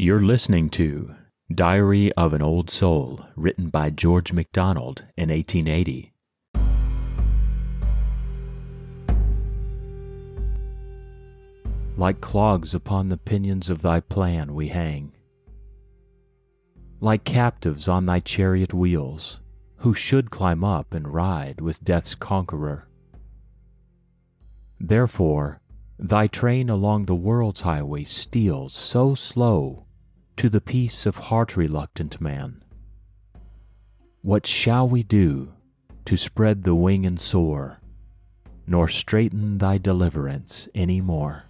You're listening to Diary of an Old Soul, written by George MacDonald in 1880. Like clogs upon the pinions of thy plan we hang, like captives on thy chariot wheels, who should climb up and ride with death's conqueror. Therefore, thy train along the world's highway steals so slow to the peace of heart reluctant man. What shall we do to spread the wing and soar, nor straiten thy deliverance any more?